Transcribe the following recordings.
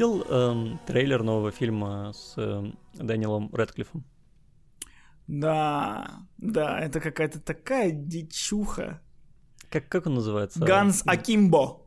Видел эм, трейлер нового фильма с эм, Дэниелом Редклиффом? Да, да, это какая-то такая дичуха. Как, как он называется? Ганс Акимбо.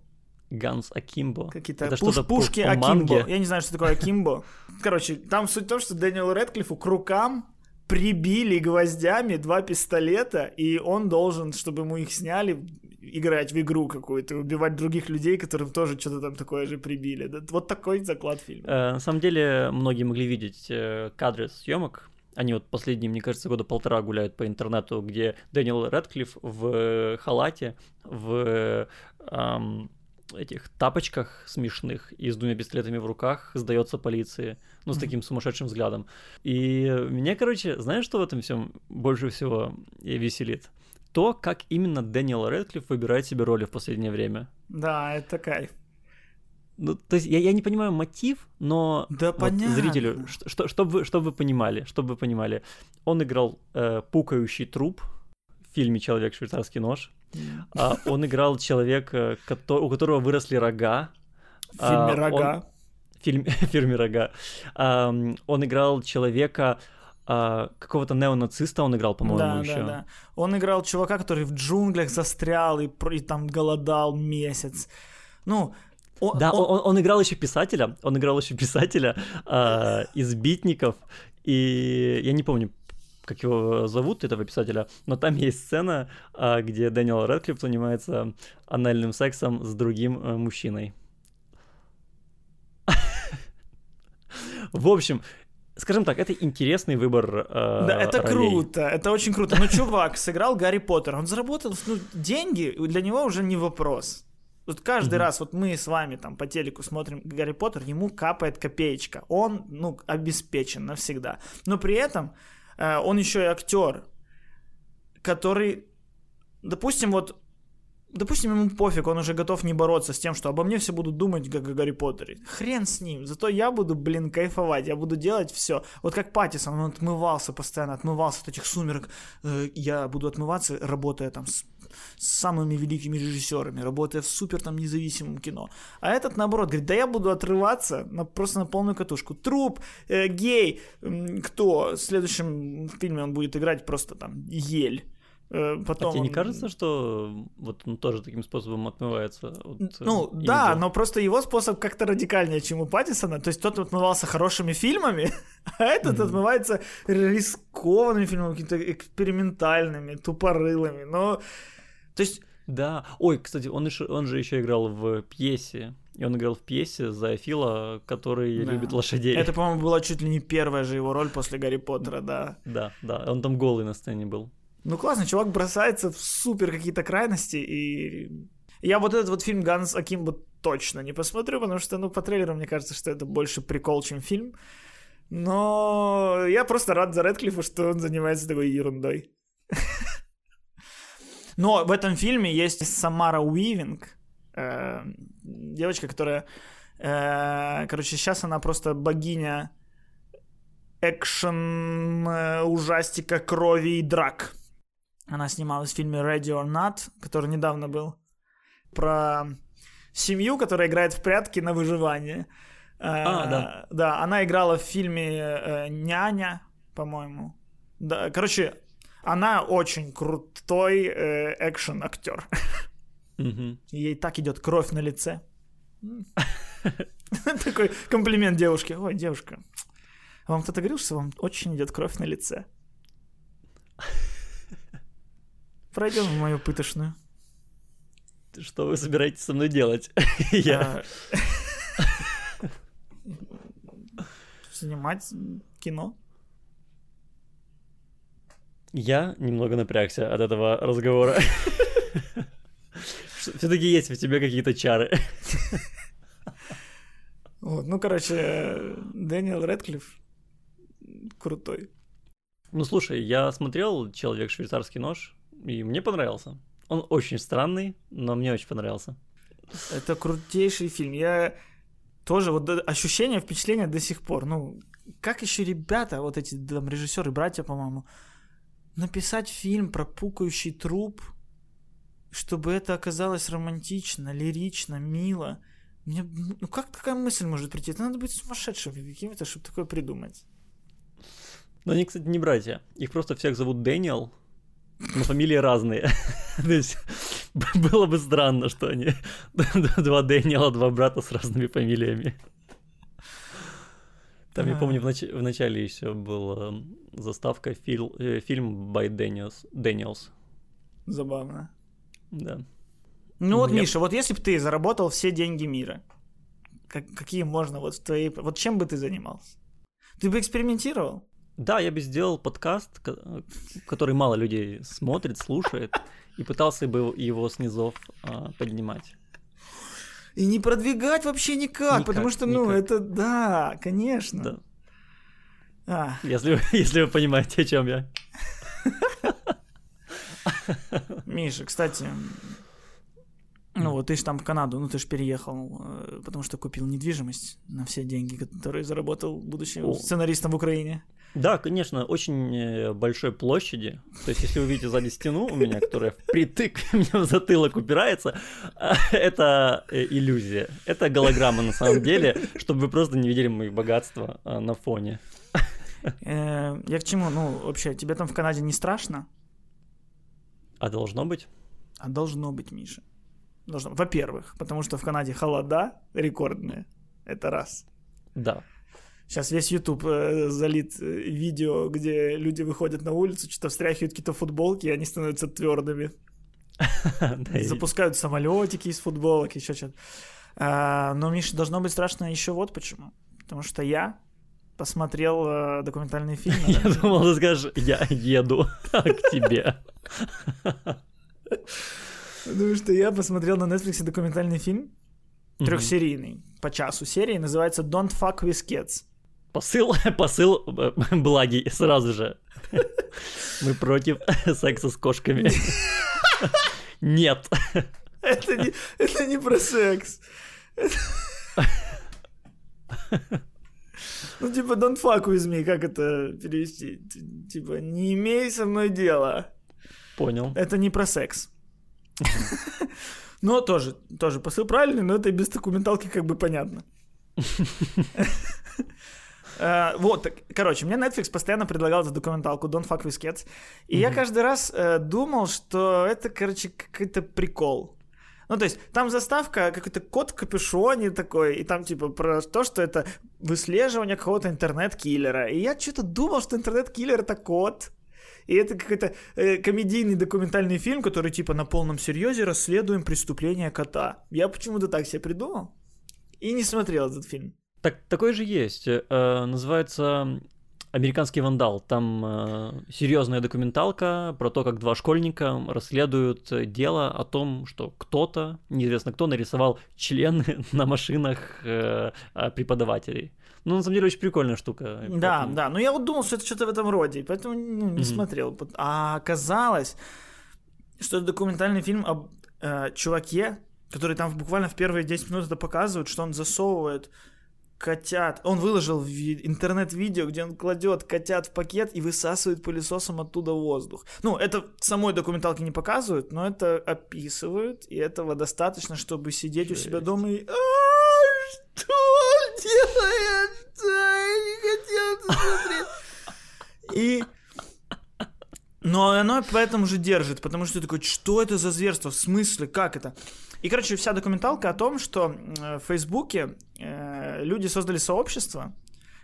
Ганс Акимбо. Какие-то пуш, пушки по, по Акимбо. Я не знаю, что такое Акимбо. Короче, там суть в том, что Дэниелу Редклиффу к рукам прибили гвоздями два пистолета, и он должен, чтобы ему их сняли, играть в игру какую-то, убивать других людей, которым тоже что-то там такое же прибили. Вот такой заклад фильма. Э, на самом деле, многие могли видеть э, кадры съемок. Они вот последние, мне кажется, года полтора гуляют по интернету, где Дэниел Рэдклифф в халате, в эм, этих тапочках смешных и с двумя пистолетами в руках сдается полиции, ну, с таким сумасшедшим взглядом. И меня, короче, знаешь, что в этом всем больше всего веселит? То, как именно Дэниел Рэдклифф выбирает себе роли в последнее время. Да, это кайф. Ну, то есть я, я не понимаю мотив, но да, вот понятно. зрителю, что, что, чтобы, вы, чтобы вы понимали, чтобы вы понимали, он играл э, пукающий труп в фильме «Человек швейцарский нож», а он играл человека, у которого выросли рога. В фильме а, «Рога». Он, в фильме «Рога». А, он играл человека, а, какого-то неонациста он играл, по-моему, да, еще. Да, да. Он играл чувака, который в джунглях застрял и, и там голодал месяц. Ну, он, да, он... Он, он играл еще писателя, он играл еще писателя э, из битников, и я не помню, как его зовут, этого писателя, но там есть сцена, э, где Дэниел Рэдклифф занимается анальным сексом с другим э, мужчиной. В общем, Скажем так, это интересный выбор. Э, да, это ролей. круто, это очень круто. Ну, чувак сыграл Гарри Поттер, он заработал ну, деньги, для него уже не вопрос. Вот каждый mm-hmm. раз вот мы с вами там по телеку смотрим Гарри Поттер, ему капает копеечка. Он, ну, обеспечен навсегда. Но при этом э, он еще и актер, который, допустим, вот допустим, ему пофиг, он уже готов не бороться с тем, что обо мне все будут думать, как о Гарри Поттере. Хрен с ним. Зато я буду, блин, кайфовать, я буду делать все. Вот как Паттисон, он отмывался постоянно, отмывался от этих сумерок. Э, я буду отмываться, работая там с с самыми великими режиссерами, работая в супер там независимом кино. А этот, наоборот, говорит, да я буду отрываться на, просто на полную катушку. Труп, э, гей, э, кто? В следующем фильме он будет играть просто там ель. Э, потом... А тебе не кажется, что вот он тоже таким способом отмывается? От, э, ну имиджа? да, но просто его способ как-то радикальнее, чем у Паттисона. То есть тот отмывался хорошими фильмами, а этот mm-hmm. отмывается рискованными фильмами, какими-то экспериментальными, тупорылыми. Но, то есть... Да. Ой, кстати, он, еще, он же еще играл в пьесе. И он играл в пьесе за Фила, который да. любит лошадей. Это, по-моему, была чуть ли не первая же его роль после Гарри Поттера, да. Да, да. Он там голый на сцене был. Ну классно, чувак бросается в супер какие-то крайности, и я вот этот вот фильм Ганс Акимбо точно не посмотрю, потому что, ну, по трейлеру мне кажется, что это больше прикол, чем фильм. Но я просто рад за Редклиффа, что он занимается такой ерундой. Но в этом фильме есть Самара Уивинг, э, девочка, которая, э, короче, сейчас она просто богиня экшен э, ужастика крови и драк. Она снималась в фильме Ready or Not, который недавно был, про семью, которая играет в прятки на выживание. А, да. Да, она играла в фильме э, «Няня», по-моему. Да, короче, она очень крутой э, экшен-актер. Ей так идет кровь на лице. Такой комплимент девушке. Ой, девушка, вам кто-то говорил, что вам очень идет кровь на лице? Пройдем в мою пытошную. Что вы собираетесь со мной делать? Я... А, снимать кино. Я немного напрягся от этого разговора. Все-таки есть у тебя какие-то чары. Вот, ну, короче, Дэниел Редклифф крутой. Ну, слушай, я смотрел «Человек швейцарский нож», и мне понравился. Он очень странный, но мне очень понравился. Это крутейший фильм. Я тоже вот ощущение, впечатление до сих пор. Ну, как еще ребята, вот эти там режиссеры, братья, по-моему, написать фильм про пукающий труп, чтобы это оказалось романтично, лирично, мило. Мне, ну как такая мысль может прийти? Это надо быть сумасшедшим каким-то, чтобы такое придумать. Но они, кстати, не братья. Их просто всех зовут Дэниел, но фамилии разные. То есть было бы странно, что они два Дэниела, два брата с разными фамилиями. Там, я помню, в, нач... в начале еще была заставка фил... э, фильм by Daniels. Daniels. Забавно. Да. Ну вот, Я- Миша, вот если бы ты заработал все деньги мира, как- какие можно вот в твоей... Вот чем бы ты занимался? Ты бы экспериментировал? Да, я бы сделал подкаст, ко- который мало людей смотрит, слушает, и пытался бы его с низов а, поднимать. И не продвигать вообще никак, Никак, потому что, ну, никак. это, да, конечно. Да. А, Если, вы- если вы понимаете, о чем я. Миша, кстати, ну вот ты же там в Канаду, ну ты же переехал, э, потому что купил недвижимость на все деньги, которые заработал будущим О. сценаристом в Украине. Да, конечно, очень э, большой площади. То есть, если вы видите сзади стену у меня, которая впритык мне в затылок упирается, а, это э, иллюзия. Это голограмма на самом деле, чтобы вы просто не видели мои богатства а, на фоне. Э, Я к чему? Ну, вообще, тебе там в Канаде не страшно? А должно быть? А должно быть, Миша. Должно. Во-первых, потому что в Канаде холода рекордные. Это раз. Да. Сейчас весь YouTube э, залит э, видео, где люди выходят на улицу, что-то встряхивают какие-то футболки, и они становятся твердыми. Запускают самолетики из футболок, еще что-то. А, но, Миша, должно быть страшно еще вот почему. Потому что я посмотрел э, документальный фильм. Я думал, ты скажешь, я еду к тебе. Потому что я посмотрел на Netflix документальный фильм, трехсерийный, по часу серии, называется Don't Fuck With Kids. Посыл, посыл э, благий сразу же. Мы против секса с кошками. Нет. Это не, это не про секс. Ну, типа, don't fuck with me, как это перевести? Типа, не имей со мной дела. Понял. Это не про секс. Но тоже, тоже посыл правильный, но это и без документалки как бы понятно. Э, Вот, так, короче, мне Netflix постоянно предлагал эту документалку Don't Fuck With Cats. И я Мгм. каждый раз э, думал, что это, короче, какой-то прикол. Ну, то есть, там заставка, какой-то кот в капюшоне такой, и там, типа, про то, что это выслеживание какого-то интернет-киллера. И я что-то думал, что интернет-киллер — это кот. И это какой-то э, комедийный документальный фильм, который, типа, на полном серьезе расследуем преступление кота. Я почему-то так себе придумал и не смотрел этот фильм. Так, такой же есть. Э, называется «Американский вандал». Там э, серьезная документалка про то, как два школьника расследуют э, дело о том, что кто-то, неизвестно кто, нарисовал члены на машинах э, а, преподавателей. Ну, на самом деле, очень прикольная штука. Да, поэтому- да. Но я вот думал, что это что-то в этом роде, поэтому ну, не Мгм. смотрел. А оказалось, что это документальный фильм об э, чуваке, который там буквально в первые 10 минут это показывают, что он засовывает котят. Он выложил в ви- интернет-видео, где он кладет котят в пакет и высасывает пылесосом оттуда воздух. Ну, это самой документалке не показывают, но это описывают, и этого достаточно, чтобы сидеть у себя Жесть. дома и... «А, Что он делает? Что? Я не хотел смотреть. И... Но оно поэтому же держит, потому что ты такой, что это за зверство, в смысле, как это? И, короче, вся документалка о том, что э, в Фейсбуке э, люди создали сообщество,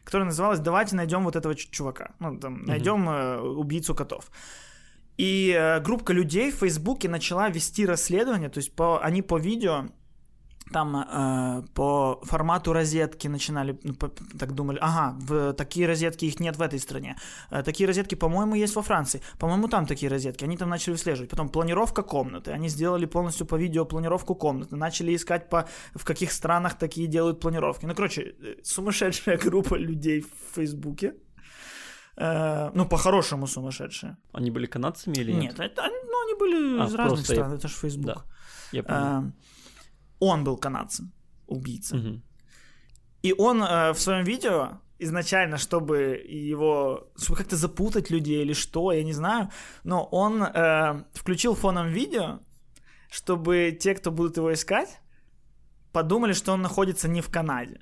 которое называлось «Давайте найдем вот этого чувака». Ну, там, найдем э, убийцу котов. И э, группа людей в Фейсбуке начала вести расследование, то есть по, они по видео там э, по формату розетки начинали, ну, по- так думали, ага, в, такие розетки их нет в этой стране. Э, такие розетки, по-моему, есть во Франции. По-моему, там такие розетки. Они там начали выслеживать. Потом планировка комнаты. Они сделали полностью по видео планировку комнаты. Начали искать, по, в каких странах такие делают планировки. Ну, короче, э, сумасшедшая группа людей в Фейсбуке. Э, ну, по-хорошему сумасшедшая. Они были канадцами или нет? Нет, это, ну, они были А, из разных просто я- стран. Это же Фейсбук. Да. Я понял. Э, он был канадцем, убийца. Мгм. И он э, в своем видео изначально, чтобы его, чтобы как-то запутать людей или что, я не знаю, но он э, включил фоном видео, чтобы те, кто будут его искать, подумали, что он находится не в Канаде.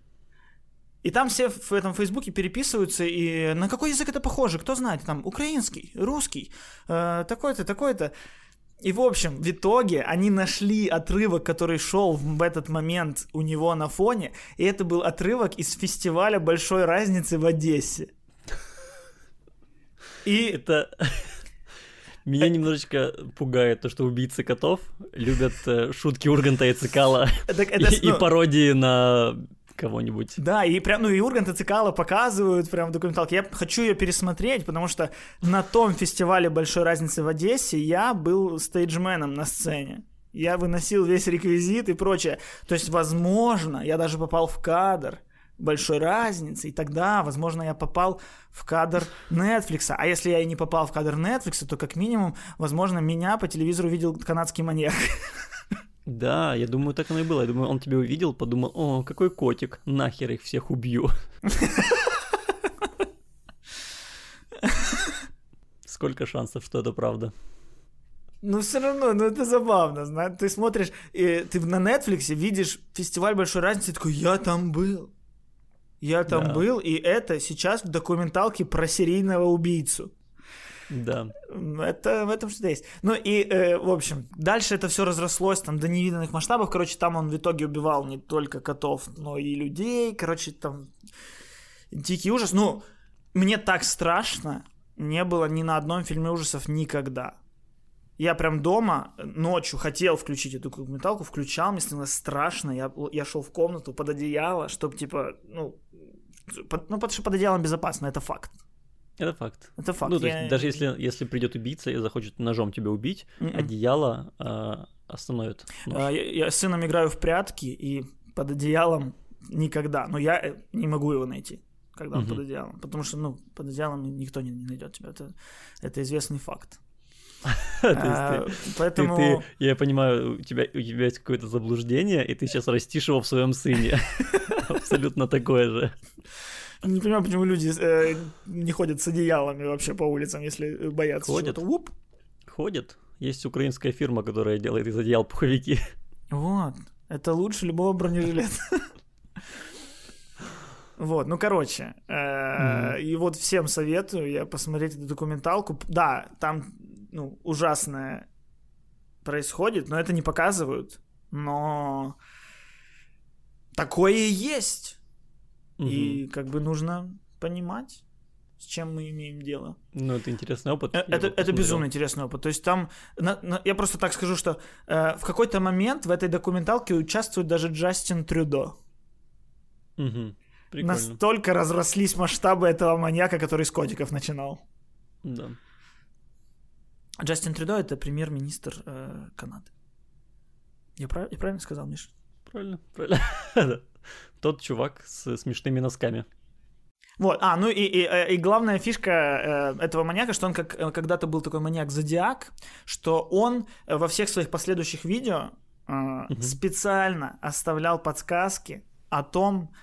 И там все в этом Фейсбуке переписываются, и на какой язык это похоже, кто знает, там украинский, русский, э, такой-то, такой-то. И, в общем, в итоге они нашли отрывок, который шел в этот момент у него на фоне, и это был отрывок из фестиваля большой разницы в Одессе. И это... Меня немножечко пугает то, что убийцы котов любят э, шутки Урганта и Цикала и ну, пародии на кого-нибудь. Да, и прям, ну и Ургант и показывают прям в документалке. Я хочу ее пересмотреть, потому что на том фестивале большой разницы в Одессе я был стейджменом на сцене. Я выносил весь реквизит и прочее. То есть, возможно, я даже попал в кадр большой разницы, и тогда, возможно, я попал в кадр Netflix. А если я и не попал в кадр Netflix, то как минимум, возможно, меня по телевизору видел канадский маньяк. Да, я думаю, так оно и было. Я думаю, он тебя увидел, подумал, о, какой котик, нахер их всех убью. Сколько шансов, что это правда? Ну, все равно, ну это забавно, знаешь. Ты смотришь, и ты на Netflix видишь фестиваль большой разницы, и такой, я там был. Я там Да. был, и это сейчас в документалке про серийного убийцу. Да. Это в этом что-то есть. Ну и, э, в общем, дальше это все разрослось там до невиданных масштабов. Короче, там он в итоге убивал не только котов, но и людей. Короче, там дикий ужас. Ну, мне так страшно не было ни на одном фильме ужасов никогда. Я прям дома ночью хотел включить эту документалку, включал, мне становилось страшно. Я, я шел в комнату под одеяло, чтобы, типа, ну, под- ну, потому что под одеялом безопасно, это факт. Это факт. Это факт. Ну, то Я- есть, даже если, если придет убийца и захочет ножом тебя убить, Мгм. одеяло а, остановит. нож. А, Я, я с сыном играю в прятки, и под одеялом никогда. Но я э, не могу его найти, когда он Мгм. под одеялом. Потому что, ну, под одеялом никто не, не найдет тебя. Это, это известный факт. Ты- Поэтому... Я понимаю, у тебя, у тебя есть какое-то заблуждение, и ты сейчас растишь его в своем сыне. Абсолютно такое же. Не понимаю, почему люди э, не ходят с одеялами вообще по улицам, если боятся Ходят. Уп. Ходит. Есть украинская фирма, которая делает из одеял пуховики. Вот. Это лучше любого бронежилета. Вот, ну короче, э, и вот всем советую я посмотреть эту документалку. Да, там ну, ужасное происходит, но это не показывают. Но такое и есть. И как бы нужно понимать, с чем мы имеем дело. Ну, это интересный опыт. Э, Это, это безумно интересный опыт. То есть там, на- на- я просто так скажу, что э, в какой-то момент в этой документалке участвует даже Джастин Трюдо. Мгм. Прикольно. Настолько разрослись масштабы этого маньяка, который с котиков начинал. Да. Джастин Трюдо это премьер-министр э, Канады. Я, прав- я правильно сказал, Миш? Правильно, правильно. Тот чувак с смешными носками. Вот, а, ну и, и, э, и главная фишка э, этого маньяка, что он как э, когда-то был такой маньяк Зодиак, что он во всех своих последующих видео э, специально оставлял подсказки о том,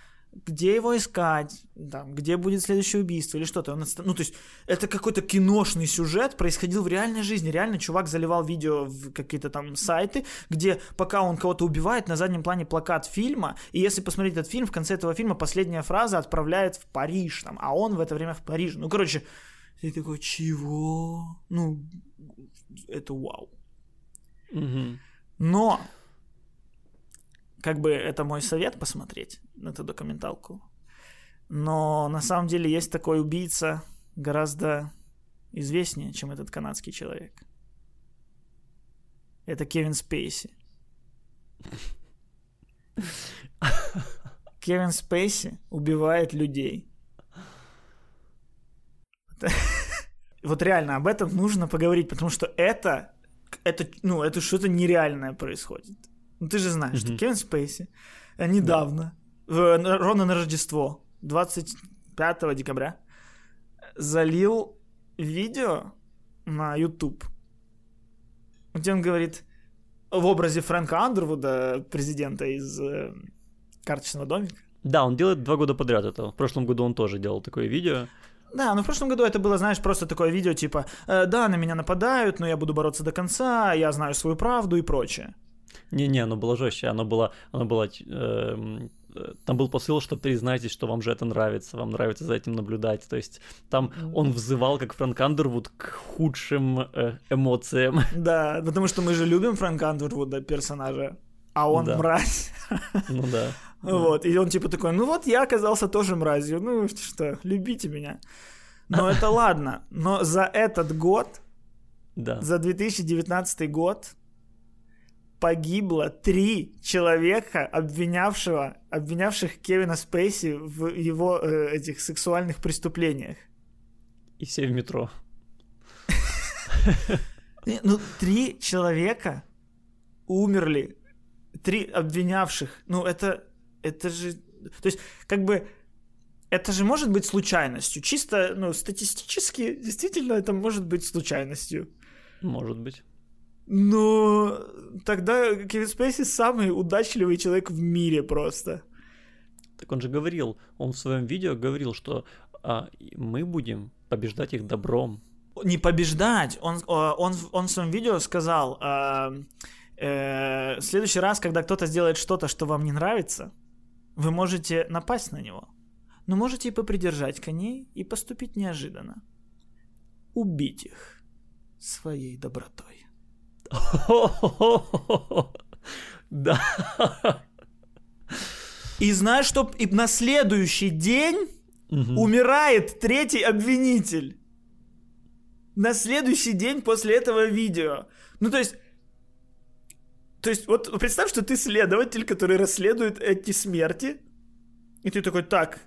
где его искать, там, где будет следующее убийство или что-то. Он Ну, то есть, это какой-то киношный сюжет происходил в реальной жизни. Реально чувак заливал видео в какие-то там сайты, где пока он кого-то убивает, на заднем плане плакат фильма, и если посмотреть этот фильм, в конце этого фильма последняя фраза отправляет в Париж, там, а он в это время в Париже. Ну, короче, ты такой, чего? Ну, это вау. Мгм. Но, как бы это мой совет посмотреть на эту документалку. Но на самом деле есть такой убийца гораздо известнее, чем этот канадский человек. Это Кевин Спейси. Кевин Спейси убивает людей. Вот реально об этом нужно поговорить, потому что это, это, ну, это что-то нереальное происходит. Ну, ты же знаешь, что Мгм. Кевин Спейси э, недавно, в- на- ровно на Рождество, 25 декабря, залил видео на YouTube, где он говорит в образе Фрэнка Андервуда, президента из э, карточного домика. Да, он делает два года подряд это. В прошлом году он тоже делал такое видео. Да, но в прошлом году это было, знаешь, просто такое видео типа «Э, «Да, на меня нападают, но я буду бороться до конца, я знаю свою правду» и прочее. Не-не, оно было жестче, оно было, оно было, эм, э, там был посыл, что признайтесь, что вам же это нравится, вам нравится за этим наблюдать. То есть там он взывал, как Фрэнк Андервуд, к худшим э, эмоциям. Да, потому что мы же любим Фрэнка Андервуда персонажа, а он Да. мразь. Ну да. Вот, и он типа такой, ну вот я оказался тоже мразью, ну что, любите меня. Но это ладно, но за этот год, Да. за 2019 год погибло три человека, обвинявшего, обвинявших Кевина Спейси в его э, этих сексуальных преступлениях. И все в метро. Ну, три человека умерли, три обвинявших. Ну, это, это же, то есть, как бы, это же может быть случайностью. Чисто, ну, статистически, действительно, это может быть случайностью. Может быть. Но тогда Кевин Спейси самый удачливый человек в мире просто. Так он же говорил, он в своем видео говорил, что а, мы будем побеждать их добром. Не побеждать. Он, он, в- он в своем видео сказал, а, э, в следующий раз, когда кто-то сделает что-то, что вам не нравится, вы можете напасть на него. Но можете и попридержать коней и поступить неожиданно. Убить их своей добротой. Да. И знаешь, что и на следующий день умирает третий обвинитель. На следующий день после этого видео. Ну, то есть... То есть, вот представь, что ты следователь, который расследует эти смерти. И ты такой, так,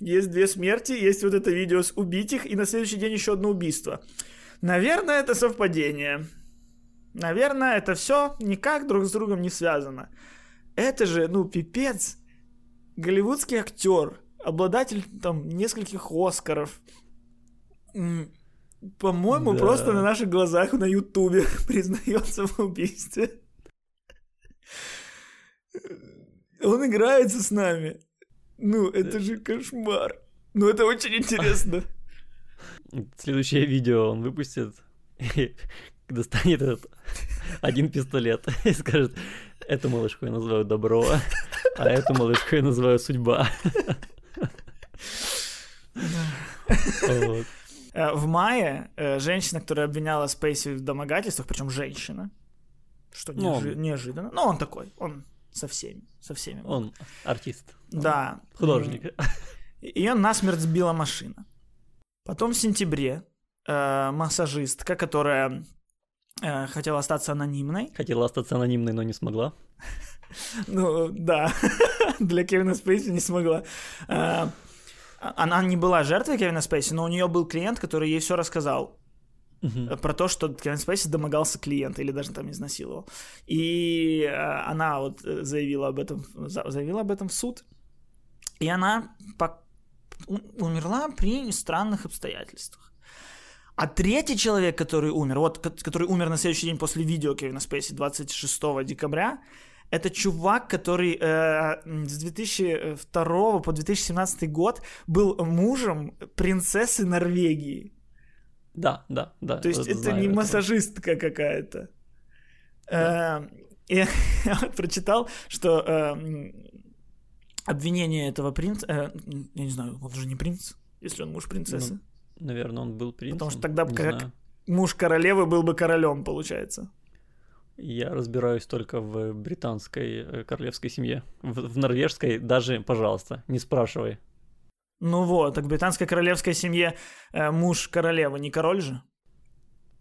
есть две смерти, есть вот это видео с убить их, и на следующий день еще одно убийство. Наверное, это совпадение. Наверное, это все никак друг с другом не связано. Это же, ну, пипец. Голливудский актер, обладатель там нескольких Оскаров. По-моему, Да. просто на наших глазах на Ютубе признается в убийстве. Он играется с нами. Ну, это же кошмар. Ну, это очень интересно. Следующее видео он выпустит достанет этот один пистолет и скажет, эту малышку я называю добро, а эту малышку я называю судьба. Вот. Э, В мае э, женщина, которая обвиняла Спейси в домогательствах, причем женщина, что Ну, неожи- неожиданно. Но он такой, он со всеми, со всеми. Он артист, Да. художник. Ее насмерть сбила машина. Потом в сентябре э, массажистка, которая хотела остаться анонимной. Хотела остаться анонимной, но не смогла. Ну, да, для Кевина Спейси не смогла. Э, она не была жертвой Кевина Спейси, но у нее был клиент, который ей все рассказал. Мгм. про то, что Кевин Спейси домогался клиента или даже там изнасиловал. И э, она вот э, заявила об этом, за- заявила об этом в суд. И она умерла при странных обстоятельствах. А третий человек, который умер, вот, ко- который умер на следующий день после видео Кевина Спейси 26 декабря, это чувак, который э, с 2002 по 2017 год был мужем принцессы Норвегии. Да, да, да. То есть э, это знаю не массажистка какая-то. Э, и Я вот прочитал, что э, обвинение этого принца, э, я не знаю, он же не принц, если он муж принцессы. Наверное, он был принцем. Потому что тогда не как- знаю. Муж королевы был бы королем, получается. Я разбираюсь только в британской э, королевской семье. В, в норвежской даже, пожалуйста, не спрашивай. Ну вот, так в британской королевской семье э, муж королевы не король же?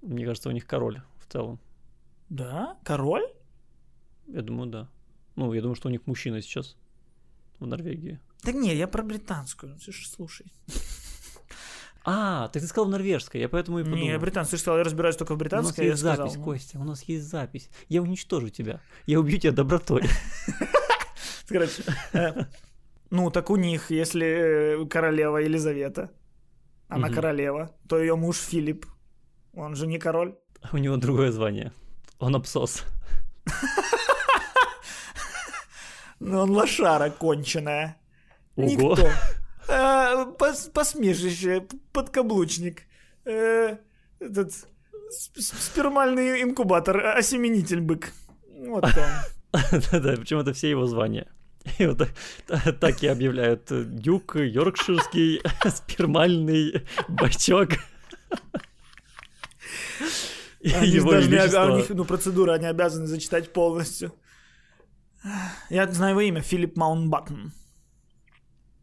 Мне кажется, у них король в целом. Да, король? Я думаю, да. Ну, я думаю, что у них мужчина сейчас в Норвегии. Так нет, я про британскую, ты ж слушай. А, так ты сказал в норвежской, я поэтому и подумал. Не, британскую, ты же сказал, я разбираюсь только в у нас британской, я есть сказал. запись, ну. Костя, у нас есть запись. Я уничтожу тебя. Я убью тебя добротой. Короче, э, ну так у них, если э, королева Елизавета, она королева, то ее муж Филипп, он же не король. У него другое звание. Он абсос. Но он лошара конченая. Ого. Никто. Э, пос- Посмешище, подкаблучник. Э, Этот спермальный инкубатор, э, осеменитель бык. Вот он. Да-да, причем это все его звания. И вот так, так и объявляют дюк, йоркширский, спермальный бачок. Они его не, а у них, ну, процедура, они обязаны зачитать полностью. Я знаю его имя, Филипп Маунтбаттен.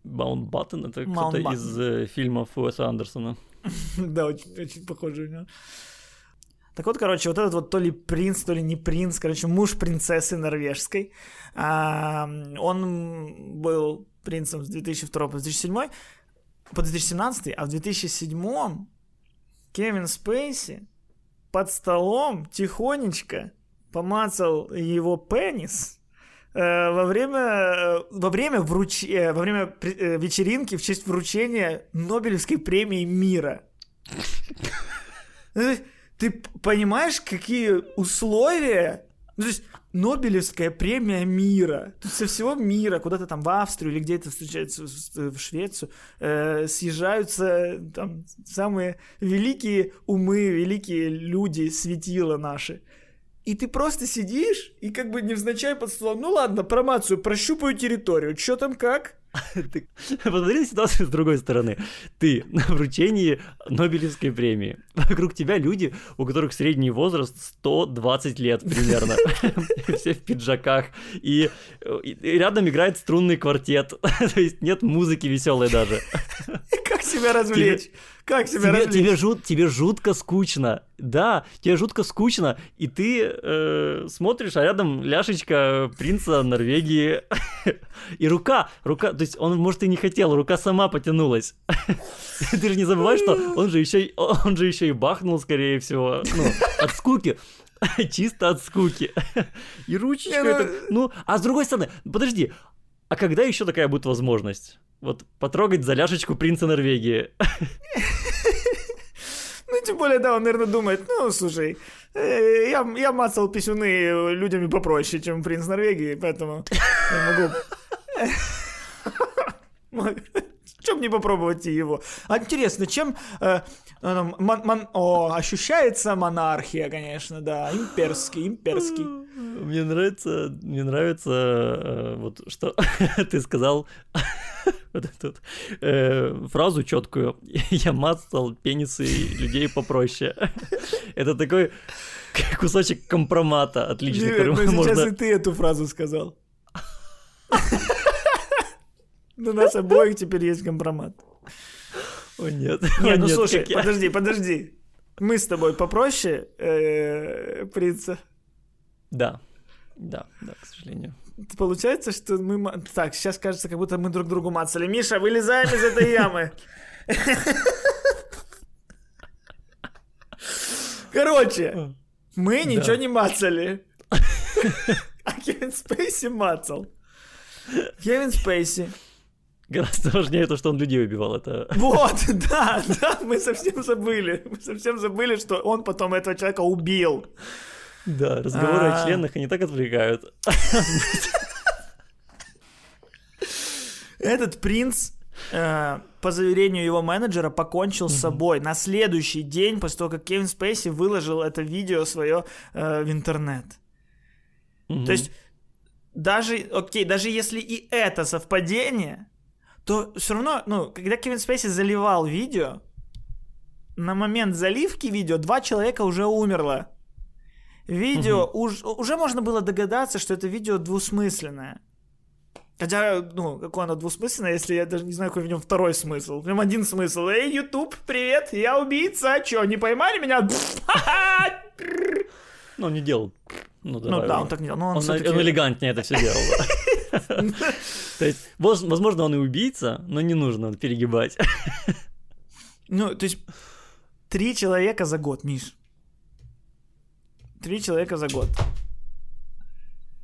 Маунтбаттен? Это кто-то из э, фильмов Уэса Андерсона. да, очень, очень похоже у него. Так вот, короче, вот этот вот то ли принц, то ли не принц, короче, муж принцессы норвежской. А, он был принцем с 2002 по 2007, по 2017, а в 2007 Кевин Спейси под столом тихонечко помацал его пенис во время, э, во время, вруч... Э, во время вечеринки в честь вручения Нобелевской премии мира. Ты понимаешь, какие условия? Ну, то есть Нобелевская премия мира. Тут со всего мира, куда-то там в Австрию или где-то встречаются в Швецию, э, съезжаются там самые великие умы, великие люди, светила наши. И ты просто сидишь и как бы невзначай под столом, ну ладно, промацию, прощупаю территорию, что там как? Посмотри на ситуацию с другой стороны. Ты на вручении Нобелевской премии. Вокруг тебя люди, у которых средний возраст 120 лет примерно. Все в пиджаках. И рядом играет струнный квартет. То есть нет музыки веселой даже. Как себя развлечь? Как себя тебе, развлечь? Тебе, жут, тебе жутко скучно. Да, тебе жутко скучно, и ты э, смотришь, а рядом ляшечка принца Норвегии. и рука, рука, то есть он, может, и не хотел, рука сама потянулась. ты же не забывай, что он же еще, он же еще и бахнул, скорее всего, ну, от скуки. Чисто от скуки. И ручечка это... Ну, а с другой стороны, подожди, а когда еще такая будет возможность? Вот потрогать за ляшечку принца Норвегии. Ну, тем более, да, он, наверное, думает, ну, слушай, э, я, я мацал писюны людьми попроще, чем принц Норвегии, поэтому я могу... Чем не попробовать и его? А интересно, чем э, мон, мон, о, ощущается монархия, конечно, да, имперский, имперский. Мне нравится, мне нравится э, вот что ты сказал вот эту э, фразу четкую. Я мацал пенисы людей попроще. Это такой кусочек компромата отличный, который ну, можно... Сейчас и ты эту фразу сказал. У нас обоих теперь есть компромат. О, нет. Нет, ну слушай, подожди, подожди. Мы с тобой попроще э, принца. Да. Да, да, к сожалению. Получается, что мы... Так, сейчас кажется, как будто мы друг другу мацали. Миша, вылезаем из этой ямы. Короче, мы ничего не мацали. А Кевин Спейси мацал. Кевин Спейси. Гораздо важнее то, что он людей убивал. Это... Вот, да, да, мы совсем забыли. Мы совсем забыли, что он потом этого человека убил. Да, разговоры о членах они так отвлекают. Этот принц, э, по заверению его менеджера, покончил с собой на следующий день после того, как Кевин Спейси выложил это видео свое э, в интернет. То есть даже, окей, даже если и это совпадение, то все равно, ну, когда Кевин Спейси заливал видео, на момент заливки видео два человека уже умерло. Видео, угу. уж, уже можно было догадаться, что это видео двусмысленное. Хотя, ну, какое оно двусмысленное, если я даже не знаю, какой в нем второй смысл. В нем один смысл. Эй, YouTube, привет, я убийца, а чё, не поймали меня? Ну, не делал. Ну, ну да, он так не делал. Он, он, он элегантнее это все делал. То есть, возможно, он и убийца, но не нужно перегибать. Ну, то есть, три человека за год, Миш. Три человека за год.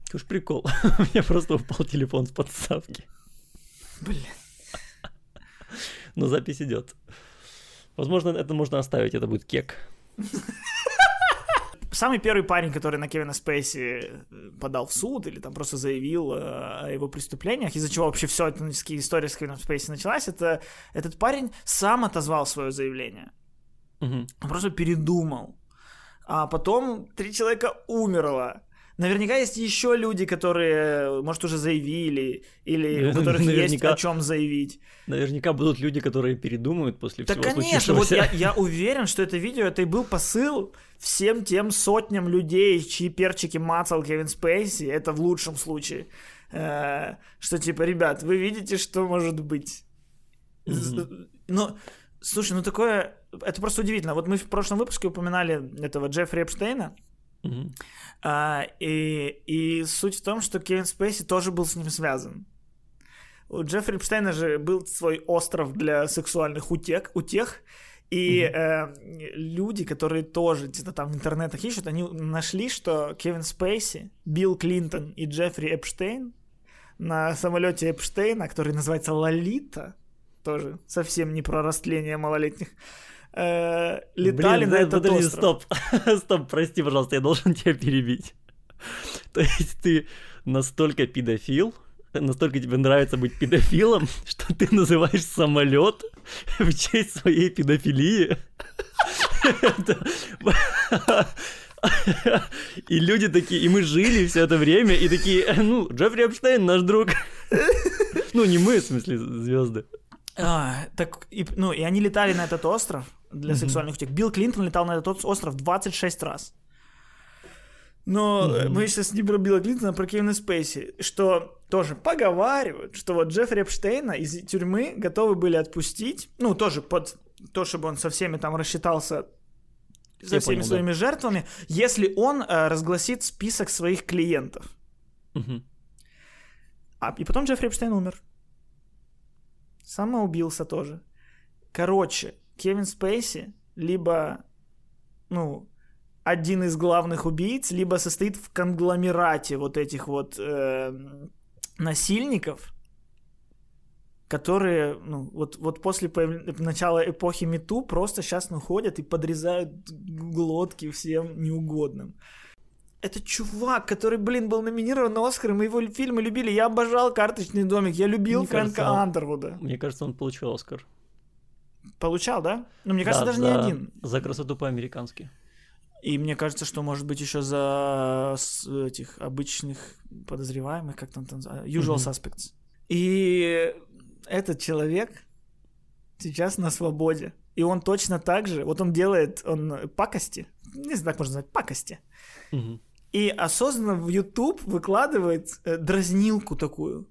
Это уж прикол. У меня просто упал телефон с подставки. Блин. Но запись идет. Возможно, это можно оставить, это будет кек. Самый первый парень, который на Кевина Спейси э, подал в суд или там просто заявил э, о его преступлениях, из-за чего вообще все эта история с Кевином Спейси началась, это этот парень сам отозвал свое заявление. Угу. Он просто передумал а потом три человека умерло. Наверняка есть еще люди, которые, может, уже заявили, или у которых Наверняка. есть о чем заявить. Наверняка будут люди, которые передумают после Да, всего конечно, вот я, я уверен, что это видео, это и был посыл всем тем сотням людей, чьи перчики мацал Кевин Спейси, это в лучшем случае. Э, что типа, ребят, вы видите, что может быть. З- Ну, слушай, ну такое, это просто удивительно. Вот мы в прошлом выпуске упоминали этого Джеффри Эпштейна, Мгм. а, и, и суть в том, что Кевин Спейси тоже был с ним связан. У Джеффри Эпштейна же был свой остров для сексуальных утек, утех, и э, люди, которые тоже где-то там в интернетах ищут, они нашли, что Кевин Спейси, Билл Клинтон и Джеффри Эпштейн на самолете Эпштейна, который называется Лолита, тоже совсем не про растление малолетних, э, летали Блин, на этот подожди, остров. стоп. стоп, прости, пожалуйста, я должен тебя перебить. То есть ты настолько педофил, настолько тебе нравится быть педофилом, что ты называешь самолет в честь своей педофилии. И люди такие, и мы жили все это время, и такие, ну, Джеффри Эпштейн наш друг. Ну, не мы, в смысле, звезды. А, так, и, ну, и они летали на этот остров для Мгм. сексуальных утек. Билл Клинтон летал на этот остров 26 раз. Но Мгм. мы сейчас не про Билла Клинтона, а про Кевина Спейси, что тоже поговаривают, что вот Джеффри Эпштейна из тюрьмы готовы были отпустить, ну, тоже под то, чтобы он со всеми там рассчитался со Я всеми понял, да. своими жертвами, если он э, разгласит список своих клиентов. Мгм. А, и потом Джеффри Эпштейн умер. Самоубился тоже. Короче, Кевин Спейси либо, ну, один из главных убийц, либо состоит в конгломерате вот этих вот э, насильников, которые, ну, вот, вот после появ- начала эпохи Мету просто сейчас находят и подрезают глотки всем неугодным. Это чувак, который, блин, был номинирован на Оскар, и мы его фильмы любили. Я обожал «Карточный домик», я любил Мне Фрэнка кажется, Андервуда. Мне кажется, он получил Оскар. Получал, да? Ну, мне кажется, Да, даже за- не один. За красоту по-американски. И мне кажется, что, может быть, еще за этих обычных подозреваемых, как там, там называют, usual Мгм. suspects. И этот человек сейчас на свободе. И он точно так же, вот он делает, он пакости, не знаю, как можно назвать, пакости. Мгм. И осознанно в YouTube выкладывает э, дразнилку такую.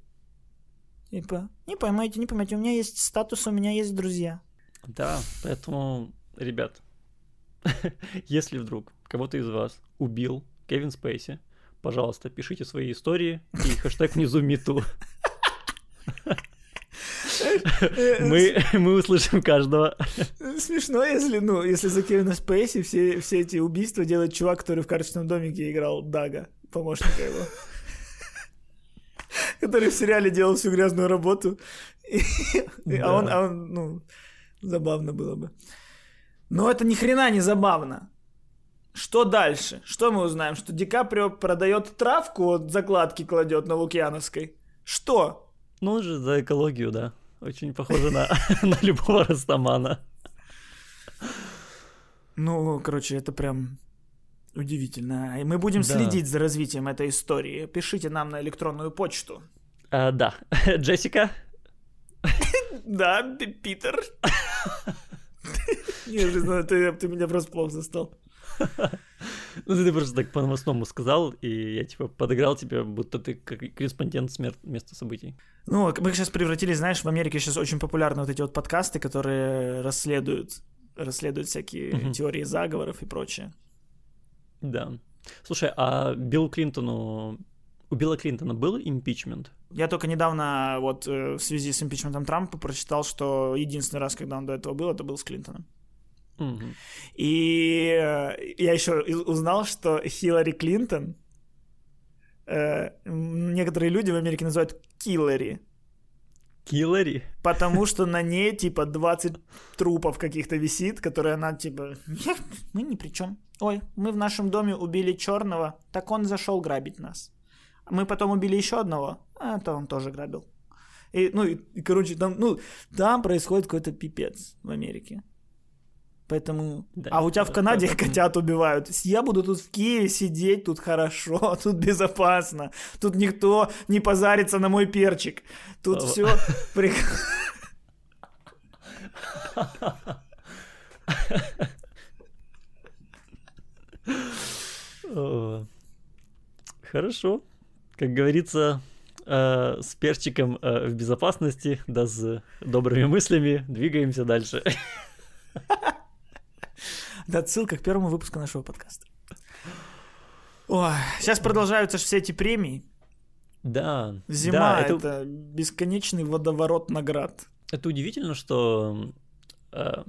Типа, не поймаете, не поймаете, у меня есть статус, у меня есть друзья. Да, поэтому, ребят, если вдруг кого-то из вас убил Кевин Спейси, пожалуйста, пишите свои истории и хэштег внизу МИТУ. Мы, мы услышим каждого. Смешно, если, ну, если за Кевина Спейси все, все эти убийства делает чувак, который в карточном домике играл Дага, помощника его. Который в сериале делал всю грязную работу. А он, а он, ну, забавно было бы. Но это ни хрена не забавно. Что дальше? Что мы узнаем? Что Ди Каприо продает травку, вот закладки кладет на Лукьяновской? Что? Ну, он же за экологию, да. Очень похоже на, на любого растамана. Ну, короче, это прям удивительно. И мы будем Да. следить за развитием этой истории. Пишите нам на электронную почту. А, да. Джессика, Да, Питер. Неожиданно, ты, ты меня просто плохо застал. ну ты просто так по-новостному сказал, и я типа подыграл тебе, будто ты как корреспондент с мер- места событий. Ну, мы сейчас превратились, знаешь, в Америке сейчас очень популярны вот эти вот подкасты, которые расследуют, расследуют всякие Мгм. теории заговоров и прочее. Да. Слушай, а Биллу Клинтону... У Билла Клинтона был импичмент? Я только недавно вот э, в связи с импичментом Трампа прочитал, что единственный раз, когда он до этого был, это был с Клинтоном. Мгм. И э, я еще узнал, что Хиллари Клинтон э, некоторые люди в Америке называют Киллари, Киллари? потому что на ней типа 20 трупов каких-то висит, которые она типа «Нет, мы ни при чем. Ой, мы в нашем доме убили черного, так он зашел грабить нас. Мы потом убили еще одного, а то он тоже грабил. И, ну, и, и, короче, там, ну, там происходит какой-то пипец в Америке. Поэтому... Да, а у тебя в Канаде да. котят убивают. Я буду тут в Киеве сидеть, тут хорошо, тут безопасно. Тут никто не позарится на мой перчик. Тут А, все О, Хорошо. Как говорится, э, с перчиком э, в безопасности, да с добрыми мыслями двигаемся дальше. Да, отсылка к первому выпуску нашего подкаста. Ой, сейчас продолжаются все эти премии. Да, Зима да, это... это, бесконечный водоворот наград. это удивительно, что э,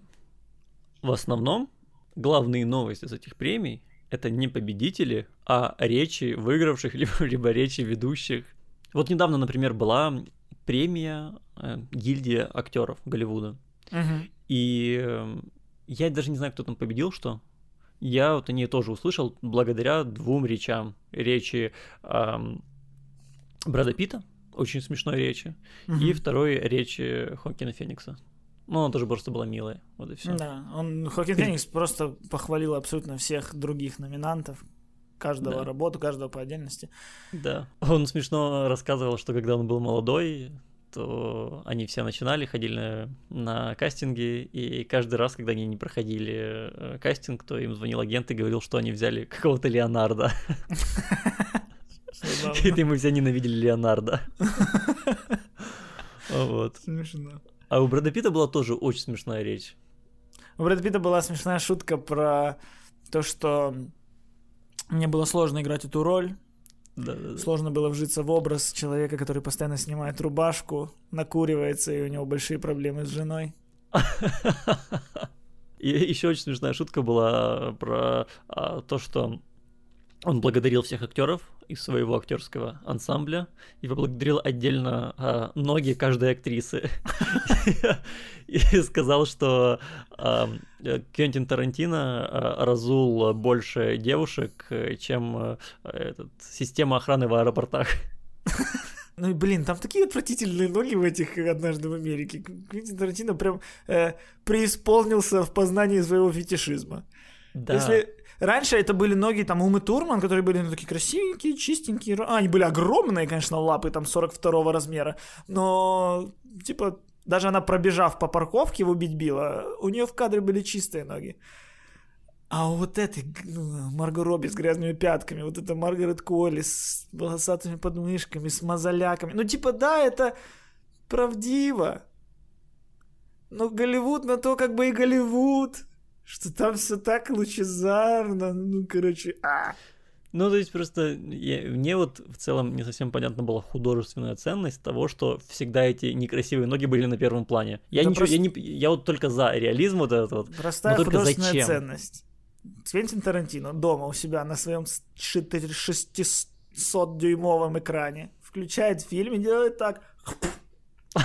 в основном главные новости с этих премий это не победители, а речи выигравших, либо, либо речи ведущих. Вот недавно, например, была премия э, гильдия актеров Голливуда. Мгм. И э, я даже не знаю, кто там победил, что. Я вот о ней тоже услышал благодаря двум речам. Речи ам, Брэда Питта, очень смешной речи, и Мгм. второй речи Хокина Феникса. Ну, она тоже просто была милая, вот и все. Да, он, Хокин Феникс просто похвалил абсолютно всех других номинантов, каждого Да. работу, каждого по отдельности. Да. Он смешно рассказывал, что когда он был молодой, то они все начинали, ходили на, на кастинги, и каждый раз, когда они не проходили э, кастинг, то им звонил агент и говорил, что они взяли какого-то Леонардо. И мы все ненавидели Леонардо. Вот. Смешно. А у Брэда Питта была тоже очень смешная речь. У Брэда Питта была смешная шутка про то, что мне было сложно играть эту роль, Да-да-да. сложно было вжиться в образ человека, который постоянно снимает рубашку, накуривается, и у него большие проблемы с женой. И еще очень смешная шутка была про а, то, что он благодарил всех актеров из своего актерского ансамбля и поблагодарил отдельно а, ноги каждой актрисы. И сказал, что а, э, Квентин Тарантино а, разул больше девушек, э, чем э, система охраны в аэропортах. Ну и блин, там такие отвратительные ноги в этих «Однажды в Америке». Квентин Тарантино прям э, преисполнился в познании своего фетишизма. Да. Если раньше это были ноги там Умы Турман, которые были ну, такие красивенькие, чистенькие, а, они были огромные, конечно, лапы там 42 размера, но типа даже она пробежав по парковке в убить Билла, у нее в кадре были чистые ноги. А вот этой ну, Марго Робби с грязными пятками, вот это Маргарет Колли с волосатыми подмышками, с мозоляками. Ну, типа, да, это правдиво. Но Голливуд на то как бы и Голливуд. Что там все так лучезарно. Ну, короче, а. Ну, то есть просто я- мне вот в целом не совсем понятна была художественная ценность того, что всегда эти некрасивые ноги были на первом плане. Я, Да ничего, я, просто- не, я вот только за реализм вот этот вот. Простая Но только художественная зачем? ценность. Квентин Тарантино дома у себя на своем 600-дюймовом экране включает фильм и делает так.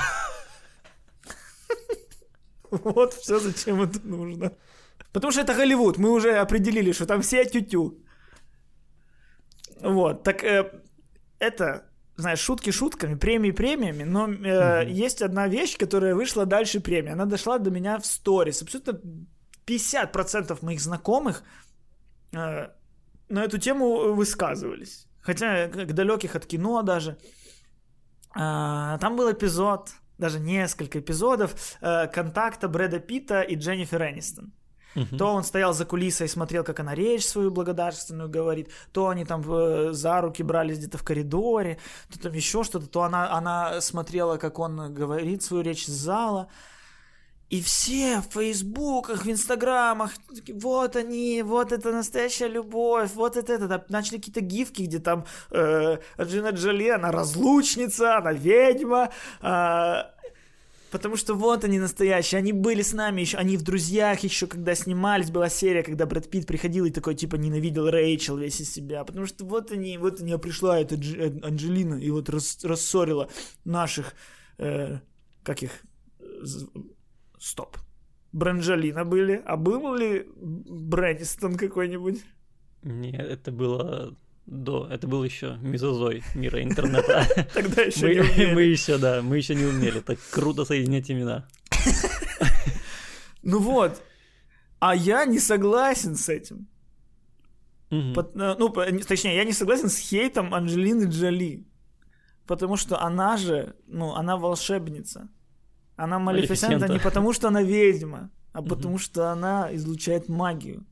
Вот все, зачем это нужно. Потому что это Голливуд, мы уже определили, что там все тютю. Вот, так э, это, знаешь, шутки шутками, премии премиями, но э, Мгм. есть одна вещь, которая вышла дальше премии. Она дошла до меня в сторис. Абсолютно 50% моих знакомых э, на эту тему высказывались. Хотя как далеких от кино даже. А, там был эпизод, даже несколько эпизодов э, контакта Брэда Питта и Дженнифер Энистон. Мгм. То он стоял за кулисой смотрел, как она речь свою благодарственную говорит, то они там э, за руки брались где-то в коридоре, то там еще что-то, то она, она смотрела, как он говорит свою речь с зала. И все в фейсбуках, в инстаграмах, вот они, вот это настоящая любовь, вот это, это. Начали какие-то гифки, где там э, Анджелина Джоли, она разлучница, она ведьма, а, Потому что вот они настоящие, они были с нами еще, они в друзьях еще, когда снимались, была серия, когда Брэд Питт приходил и такой, типа, ненавидел Рэйчел весь из себя, потому что вот они, вот они, а пришла эта Дж- э, Анджелина и вот рас- рассорила наших, э, как их, стоп, Бранжелина были, а был ли Брэнистон какой-нибудь? Нет, это было до, это был еще мезозой мира интернета. Тогда еще не умели. мы еще, да, мы еще не умели. Так круто соединять имена. Ну вот. А я не согласен с этим. Э, ну, точнее, я не согласен с хейтом Анджелины Джоли. Потому что она же, ну, она волшебница. Она Малефисента не потому, что она ведьма, а потому что она излучает магию.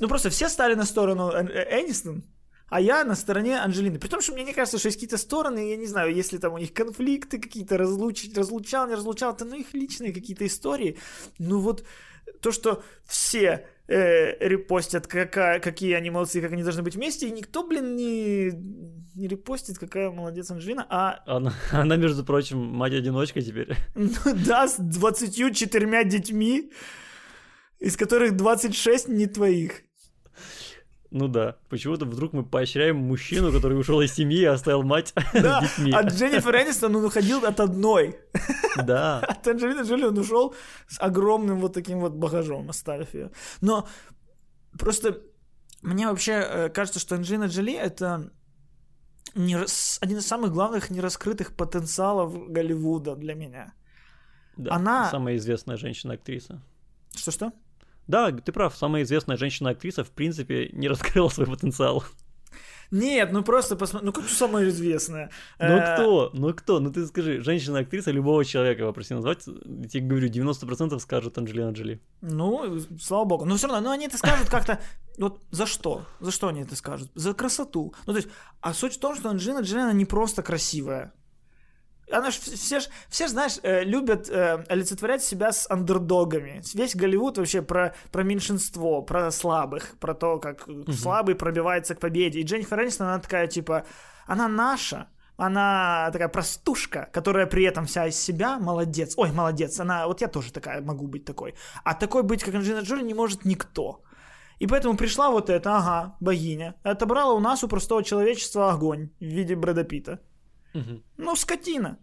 Ну, просто все стали на сторону Э- Энистон, а я на стороне Анджелины. При том, что мне не кажется, что есть какие-то стороны, я не знаю, если там у них конфликты какие-то, разлуч... разлучал, не разлучал, это ну их личные какие-то истории. Ну вот то, что все э, репостят, какая, какие они молодцы, как они должны быть вместе, и никто, блин, не, не репостит, какая молодец Анджелина, а Она, она, между прочим, мать-одиночка теперь. ну да, с 24 детьми, из которых 26 не твоих. Ну да. Почему-то вдруг мы поощряем мужчину, который ушел из семьи и оставил мать Да, с детьми. а Дженнифер Энистон, он уходил от одной. Да. От Анджелины Джоли он ушел с огромным вот таким вот багажом, оставив ее. Но просто мне вообще э, кажется, что Анджелина Джоли это не рас- один из самых главных нераскрытых потенциалов Голливуда для меня. да. Она- Самая известная женщина-актриса. Что-что? Да, ты прав, самая известная женщина-актриса, в принципе, не раскрыла свой потенциал. Нет, ну просто посмотри, ну как самое известное? Ну Э, кто? Ну кто? Ну ты скажи, женщина-актриса любого человека попроси назвать, я тебе говорю, 90% скажут Анджелина Джоли. Ну, слава богу. Но все равно, ну они это скажут как-то, вот за что? За что они это скажут? За красоту. Ну, то есть, а суть в том, что Анджелина Джоли, она не просто красивая. Она ж, все ж, все ж, знаешь, э, любят э, олицетворять себя с андердогами. Весь Голливуд вообще про, про меньшинство, про слабых, про то, как слабый пробивается к победе. И Дженнифер Энистон, она такая, типа, она наша, она такая простушка, которая при этом вся из себя молодец. Ой, молодец, она, вот я тоже такая могу быть такой. А такой быть, как Анджелина Джоли, не может никто. И поэтому пришла вот эта, ага, богиня, отобрала у нас, у простого человечества огонь в виде Брэда Питта. Ну, скотина.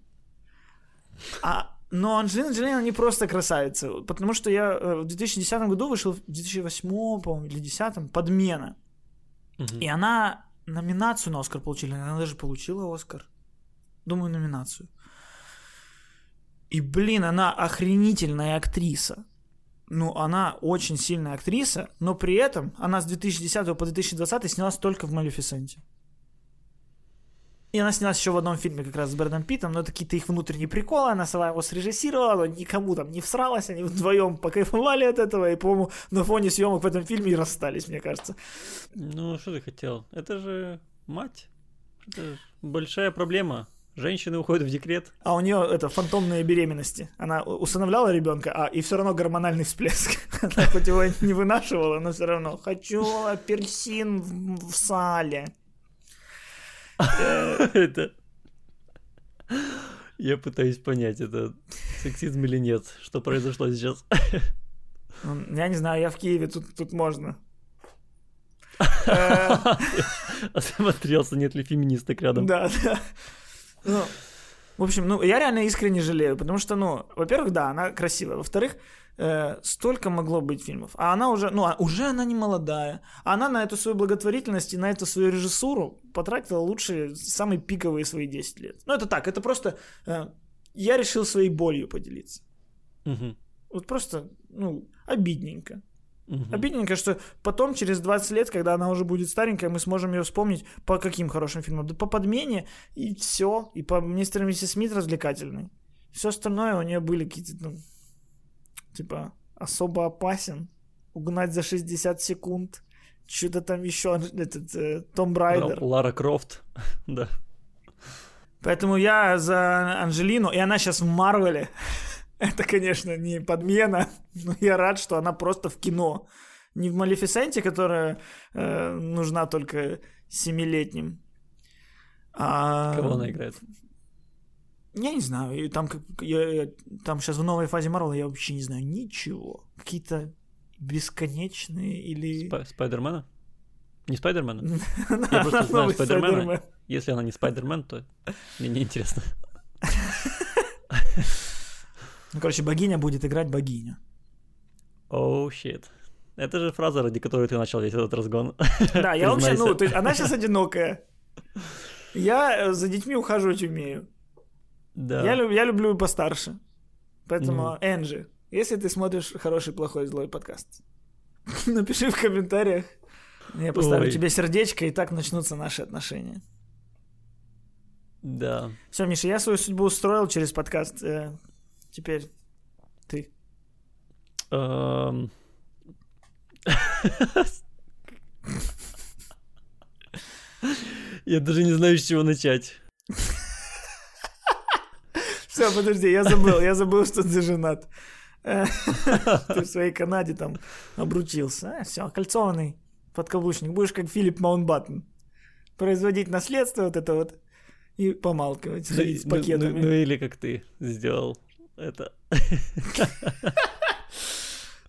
А, но Анджелина Джоли, она не просто красавица, потому что я э, в 2010 году вышел, в 2008, по-моему, или 2010, «Подмена». И она номинацию на Оскар получила. Она даже получила Оскар. Думаю, номинацию. И, блин, она охренительная актриса. Ну, она очень сильная актриса, но при этом она с 2010 по 2020 снялась только в «Малефисенте». И она снялась еще в одном фильме как раз с Брэдом Питтом, но это какие-то их внутренние приколы, она сама его срежиссировала, никому там не всралась, они вдвоем покайфовали от этого, и, по-моему, на фоне съемок в этом фильме и расстались, мне кажется. Ну, что ты хотел? Это же мать. Это ж большая проблема. Женщины уходят в декрет. А у нее это фантомные беременности. Она усыновляла ребенка, а и все равно гормональный всплеск. Она хоть его не вынашивала, но все равно хочу апельсин в сале. Это... Я пытаюсь понять, это сексизм или нет, что произошло сейчас. Ну, Я не знаю, я в Киеве, тут, тут можно. Э, Осмотрелся, нет ли феминисток рядом. Да, да. В общем, ну, я реально искренне жалею, потому что, ну, во-первых, да, она красивая, во-вторых, э, столько могло быть фильмов, а она уже, ну, а уже она не молодая, она на эту свою благотворительность и на эту свою режиссуру потратила лучшие, самые пиковые свои 10 лет. Ну, это так, это просто, э, я решил своей болью поделиться. Мгм. Вот просто, ну, обидненько. Мгм. Обидненько, что потом, через 20 лет, когда она уже будет старенькая, мы сможем ее вспомнить по каким хорошим фильмам? Да по подмене, и все. И по мистер и миссис Смит развлекательный. Все остальное у нее были какие-то, ну, типа, особо опасен. Угнать за 60 секунд. Что-то там еще, этот, э, Том Брайдер. Лара Крофт, да. Поэтому я за Анжелину, и она сейчас в Марвеле. Это, конечно, не подмена, но я рад, что она просто в кино. Не в Малефисенте, которая э, нужна только семилетним. А... Кого она играет? Я не знаю. И там, как, я, там сейчас в новой фазе Марвела я вообще не знаю ничего. Какие-то бесконечные или... Спа- Спайдермена? Не Спайдермена? Я просто знаю Спайдермена. Спайдермен. Если она не Спайдермен, то мне не интересно. Ну, короче, богиня будет играть богиню. Оу, щит. Это же фраза, ради которой ты начал весь этот разгон. Да, я вообще, ну, то есть она сейчас одинокая. Я э, за детьми ухаживать умею. Да. Я, люб- я люблю постарше. Поэтому, Мгм. Энджи, если ты смотришь хороший, плохой, злой подкаст, Напиши в комментариях. Я поставлю Ой. тебе сердечко, и так начнутся наши отношения. Да. Все, Миша, я свою судьбу устроил через подкаст. Теперь ты. Эм. Я даже не знаю, с чего начать. Все, подожди, я забыл, я забыл, что ты женат. Ты в своей Канаде там обручился. Все, кольцованный подкаблучник. Будешь как Филипп Маунтбаттен. Производить наследство вот это вот и помалкивать, ходить с Ну, ну, пакетами. ну или как ты сделал это.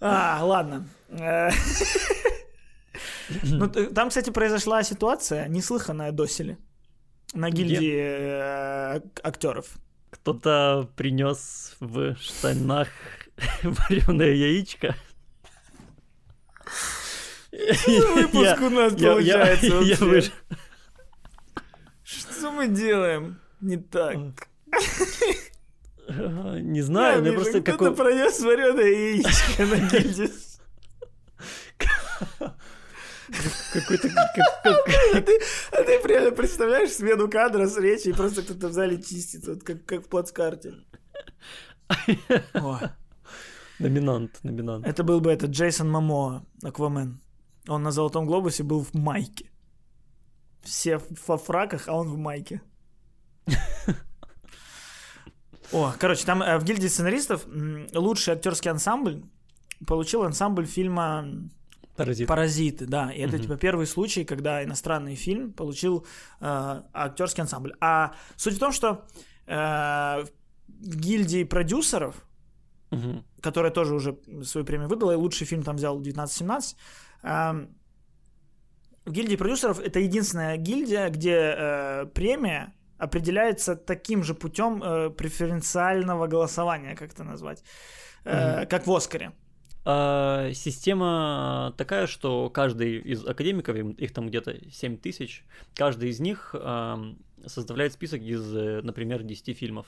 А, ладно. Ну, там, кстати, произошла ситуация, неслыханная доселе. На гильдии э, актеров. Кто-то принес в штанах вареное яичко. Выпуск у нас получается вообще. Что мы делаем не так? Не знаю, Миша, просто кто-то какой... пронес вареное яичко на гильдии. Какой-то... как- как- А ты, а ты реально представляешь смену кадра с речи, и просто кто-то в зале чистит, вот как, в плацкарте. Номинант, номинант. это был бы этот Джейсон Мамоа, Аквамен. Он на Золотом Глобусе был в майке. Все во фраках, а он в майке. О, короче, там э, в гильдии сценаристов лучший актерский ансамбль получил ансамбль фильма Паразит. Паразиты, да. И это Мгм. типа первый случай, когда иностранный фильм получил э, актерский ансамбль. А суть в том, что э, в гильдии продюсеров, Мгм. которая тоже уже свою премию выдала, и лучший фильм там взял 1917. эм, в гильдии продюсеров это единственная гильдия, где э, премия определяется таким же путем э, преференциального голосования, как это назвать, э, Мгм. как в Оскаре. А, система такая, что каждый из академиков, их там где-то 7 тысяч, каждый из них ам, составляет список из, э, например, 10 фильмов.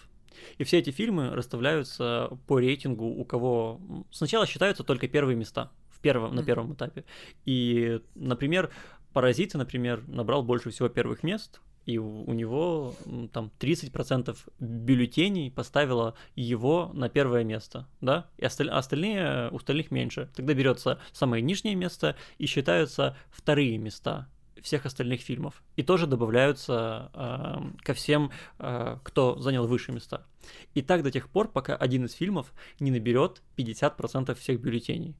И все эти фильмы расставляются по рейтингу, у кого сначала считаются только первые места в первом, на Мгм. первом этапе. И, например, «Паразиты», например, набрал больше всего первых мест, и у него там 30% бюллетеней поставило его на первое место, да, и осталь- остальные, у остальных меньше. Тогда берется самое нижнее место и считаются вторые места всех остальных фильмов. И тоже добавляются э, ко всем, э, кто занял выше места. И так до тех пор, пока один из фильмов не наберет 50% всех бюллетеней.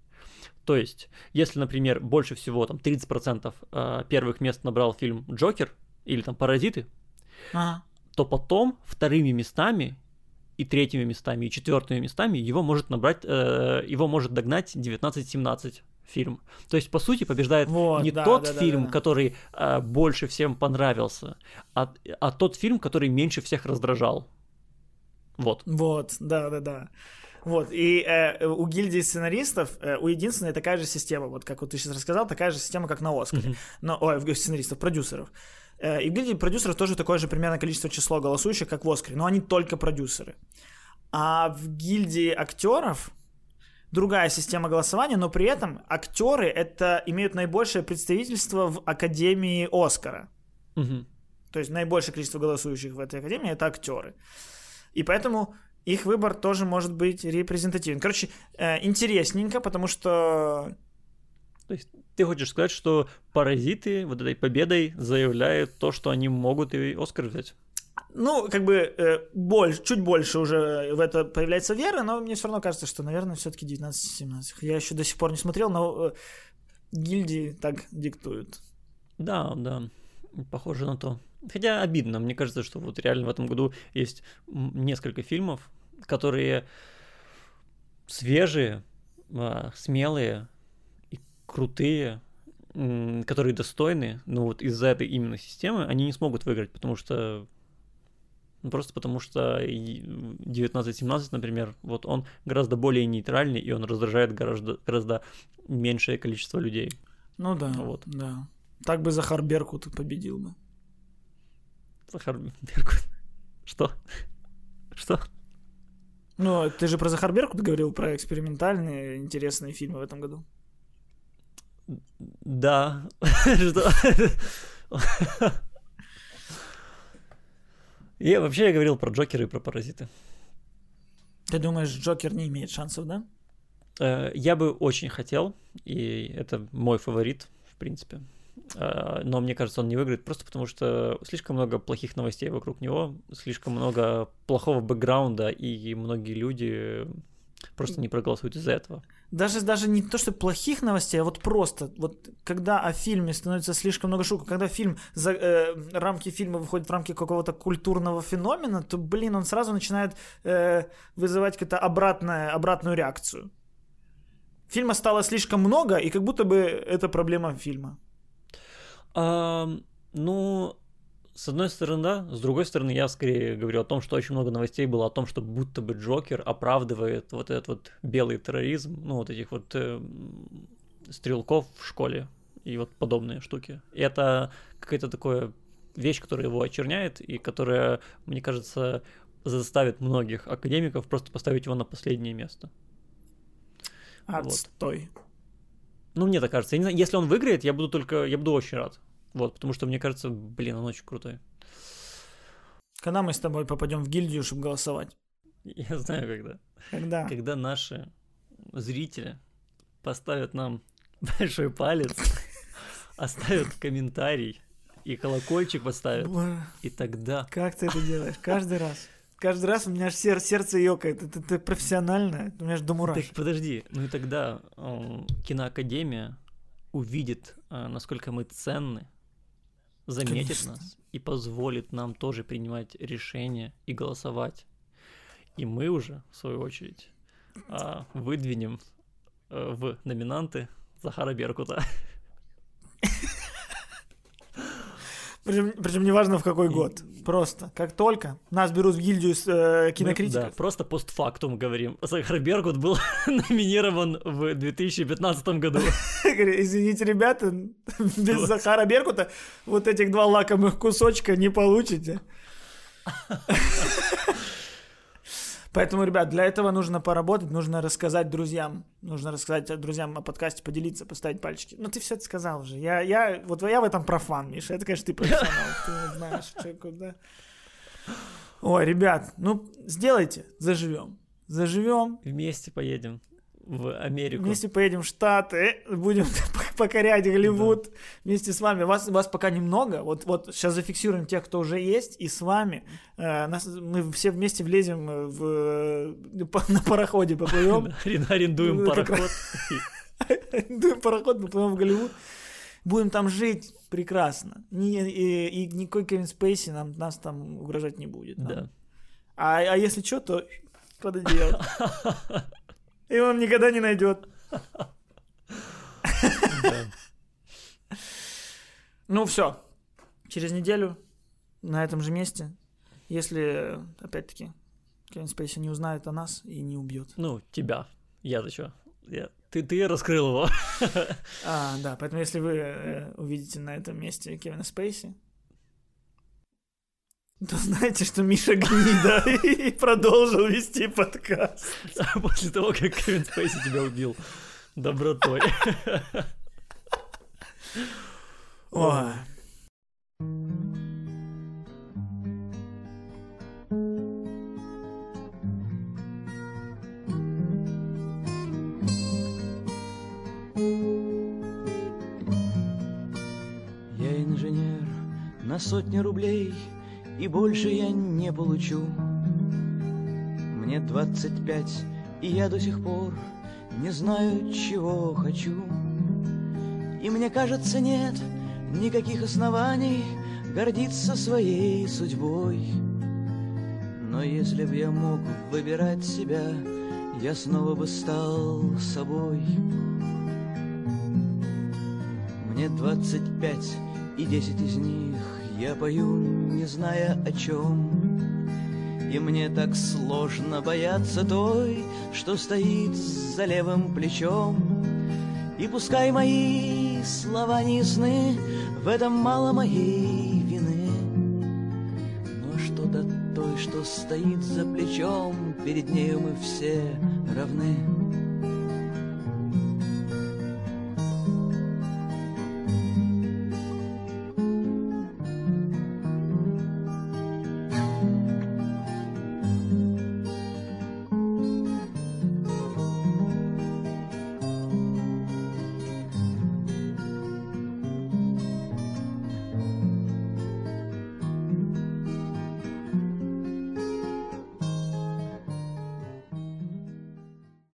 То есть, если, например, больше всего, там, 30% э, первых мест набрал фильм «Джокер» или там «Паразиты», Ага. то потом вторыми местами и третьими местами и четвертыми местами его может набрать, э, его может догнать 19-17 фильм. То есть, по сути, побеждает Вот, не да, тот да, да, фильм, да. который э, больше всем понравился, а, а тот фильм, который меньше всех раздражал. Вот. Вот, да, да, да. Вот, и э, у гильдии сценаристов, э, у единственной такая же система, вот как вот ты сейчас рассказал, такая же система, как на Оскаре. Мгм. Но, ой, в сценаристов, продюсеров. Э, и в гильдии продюсеров тоже такое же примерно количество число голосующих, как в Оскаре, но они только продюсеры. А в гильдии актеров другая система голосования, но при этом актеры это имеют наибольшее представительство в Академии Оскара. Мгм. То есть наибольшее количество голосующих в этой академии это актеры. И поэтому их выбор тоже может быть репрезентативен. Короче, э, интересненько, потому что То есть ты хочешь сказать, что паразиты вот этой победой заявляют то, что они могут и Оскар взять? ну, как бы э, больше, чуть больше уже в это появляется вера, но мне все равно кажется, что, наверное, все-таки 19-17. Я еще до сих пор не смотрел, но э, гильдии так диктуют. Да, да, похоже на то. Хотя обидно, мне кажется, что вот реально в этом году есть несколько фильмов, которые свежие, а, смелые крутые, которые достойны, но вот из-за этой именно системы они не смогут выиграть, потому что ну, просто потому что и 19-17, например, вот он гораздо более нейтральный, и он раздражает гораздо, гораздо меньшее количество людей. Ну да, Вот. да. Так бы Захар Беркут победил бы. Захар Беркут. Что? Что? Ну, ты же про Захар Беркут говорил, про экспериментальные интересные фильмы в этом году. Да. Я вообще я говорил про Джокера и про Паразиты. Ты думаешь, Джокер не имеет шансов, да? Э, Я бы очень хотел, и это мой фаворит, в принципе. Э, Но мне кажется, он не выиграет просто потому, что слишком много плохих новостей вокруг него, слишком много плохого бэкграунда, и многие люди просто не проголосуют из-за этого. Даже, даже не то, что плохих новостей, а вот просто, вот когда о фильме становится слишком много шуток, когда фильм, за, э, рамки фильма выходят в рамки какого-то культурного феномена, то, блин, он сразу начинает э, вызывать какую-то обратное, обратную реакцию. Фильма стало слишком много, и как будто бы это проблема фильма. Ам, ну, с одной стороны, да, с другой стороны, я скорее говорю о том, что очень много новостей было о том, что будто бы Джокер оправдывает вот этот вот белый терроризм, ну, вот этих вот э, стрелков в школе и вот подобные штуки. И это какая-то такая вещь, которая его очерняет и которая, мне кажется, заставит многих академиков просто поставить его на последнее место. Вот. Отстой. Ну, мне так кажется. Я не знаю, если он выиграет, я буду только, я буду очень рад. Вот, потому что мне кажется, блин, он очень крутой. Когда мы с тобой попадем в гильдию, чтобы голосовать? Я знаю, когда. Когда? Когда наши зрители поставят нам большой палец, оставят комментарий и колокольчик поставят, и тогда... Как ты это делаешь? Каждый раз. Каждый раз у меня аж сер- сердце ёкает. Это, это профессионально. У меня аж до Так мурашек. подожди, ну и тогда э, киноакадемия увидит, э, насколько мы ценны, заметит Конечно. нас и позволит нам тоже принимать решения и голосовать. И мы уже, в свою очередь, а, выдвинем э, в номинанты Захара Беркута. Причем, причем неважно в какой И- год. Просто. Как только нас берут в гильдию с, э, Мы, кинокритиков. да, просто постфактум говорим. Захар Беркут был номинирован в 2015 году. Извините, ребята, без Захара Беркута вот этих два лакомых кусочка не получите. Поэтому, ребят, для этого нужно поработать, нужно рассказать друзьям, нужно рассказать друзьям о подкасте, поделиться, поставить пальчики. Ну, ты все это сказал уже. Я, я, вот я в этом профан, Миша. Это, конечно, ты профессионал. Ты знаешь, что куда. Ой, ребят, ну, сделайте, заживем. Заживем, Вместе поедем в Америку. Вместе поедем в Штаты, будем покорять Голливуд вместе с вами. Вас, вас пока немного. Вот, вот сейчас зафиксируем тех, кто уже есть, и с вами. Э, нас, мы все вместе влезем в, э, по- на пароходе, поплывем. Да, арен- Арендуем Ну, пароход. Дуем пароход, поплывем в Голливуд. Будем там жить прекрасно. И, никакой Кевин Спейси нам, нас там угрожать не будет. Да. А, а если что, то под одеяло. И он никогда не найдет. Ну все. Через неделю на этом же месте, если, опять-таки, Кевин Спейси не узнает о нас и не убьет. Ну, тебя. Я-то чё? Я... Ты, ты раскрыл его. А, да, поэтому если вы э, увидите на этом месте Кевина Спейси, то знаете, что Миша гнида и продолжил вести подкаст. После того, как Кевин Спейси тебя убил добротой. Ой. Я инженер на сотни рублей И больше я не получу. Мне двадцать пять И я до сих пор Не знаю, чего хочу. И мне кажется, нет Никаких оснований Гордиться своей судьбой. Но если б я мог выбирать себя Я снова бы стал собой. Мне двадцать пять, и десять из них я пою, не зная о чем. И мне так сложно бояться той, что стоит за левым плечом. И пускай мои слова не ясны, в этом мало моей вины. Но что до той, что стоит за плечом, перед нею мы все равны.